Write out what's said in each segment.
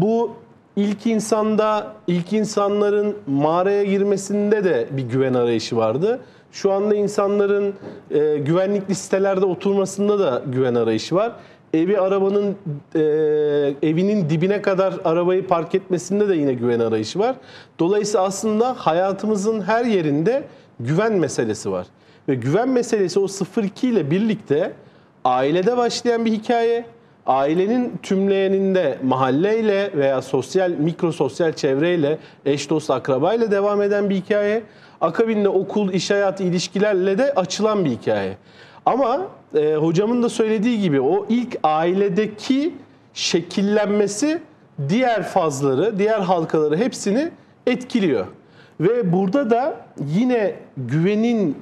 Bu ilk insanda, ilk insanların mağaraya girmesinde de bir güven arayışı vardı. Şu anda insanların e, güvenlikli sitelerde oturmasında da güven arayışı var. Evi arabanın e, evinin dibine kadar arabayı park etmesinde de yine güven arayışı var. Dolayısıyla aslında hayatımızın her yerinde güven meselesi var. Ve güven meselesi o 02 ile birlikte ailede başlayan bir hikaye, ailenin tümleyeninde mahalleyle veya sosyal, mikro sosyal çevreyle, eş dost akrabayla devam eden bir hikaye. Akabinde okul, iş hayatı ilişkilerle de açılan bir hikaye. Ama e, hocamın da söylediği gibi o ilk ailedeki şekillenmesi diğer fazları, diğer halkaları hepsini etkiliyor. Ve burada da yine güvenin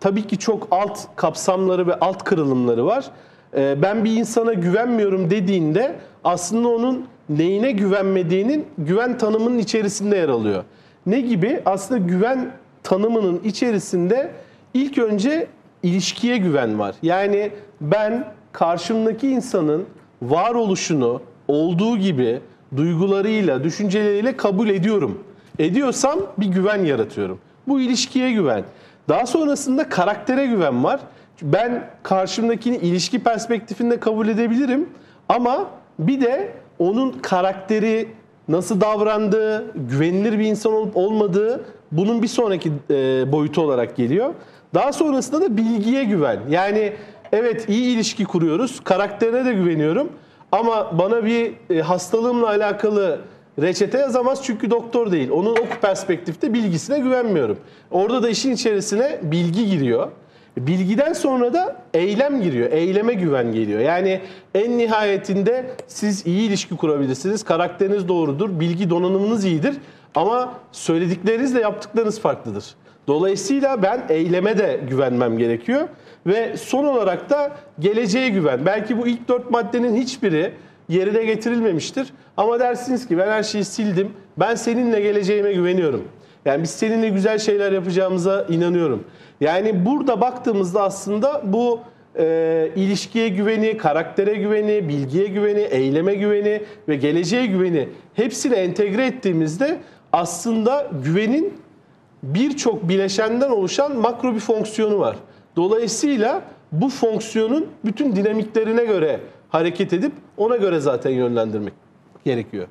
tabii ki çok alt kapsamları ve alt kırılımları var. Ee, ben bir insana güvenmiyorum dediğinde aslında onun neyine güvenmediğinin güven tanımının içerisinde yer alıyor. Ne gibi? Aslında güven tanımının içerisinde ilk önce ilişkiye güven var. Yani ben karşımdaki insanın varoluşunu olduğu gibi duygularıyla, düşünceleriyle kabul ediyorum. Ediyorsam bir güven yaratıyorum. Bu ilişkiye güven. Daha sonrasında karaktere güven var. Ben karşımdakini ilişki perspektifinde kabul edebilirim ama bir de onun karakteri nasıl davrandığı, güvenilir bir insan olup olmadığı bunun bir sonraki e, boyutu olarak geliyor. Daha sonrasında da bilgiye güven. Yani evet iyi ilişki kuruyoruz, karakterine de güveniyorum ama bana bir e, hastalığımla alakalı reçete yazamaz çünkü doktor değil. Onun o perspektifte bilgisine güvenmiyorum. Orada da işin içerisine bilgi giriyor. Bilgiden sonra da eylem giriyor. Eyleme güven geliyor. Yani en nihayetinde siz iyi ilişki kurabilirsiniz. Karakteriniz doğrudur. Bilgi donanımınız iyidir. Ama söylediklerinizle yaptıklarınız farklıdır. Dolayısıyla ben eyleme de güvenmem gerekiyor. Ve son olarak da geleceğe güven. Belki bu ilk dört maddenin hiçbiri yerine getirilmemiştir. Ama dersiniz ki ben her şeyi sildim. Ben seninle geleceğime güveniyorum. Yani biz seninle güzel şeyler yapacağımıza inanıyorum. Yani burada baktığımızda aslında bu e, ilişkiye güveni, karaktere güveni, bilgiye güveni, eyleme güveni ve geleceğe güveni hepsini entegre ettiğimizde aslında güvenin birçok bileşenden oluşan makro bir fonksiyonu var. Dolayısıyla bu fonksiyonun bütün dinamiklerine göre hareket edip ona göre zaten yönlendirmek gerekiyor.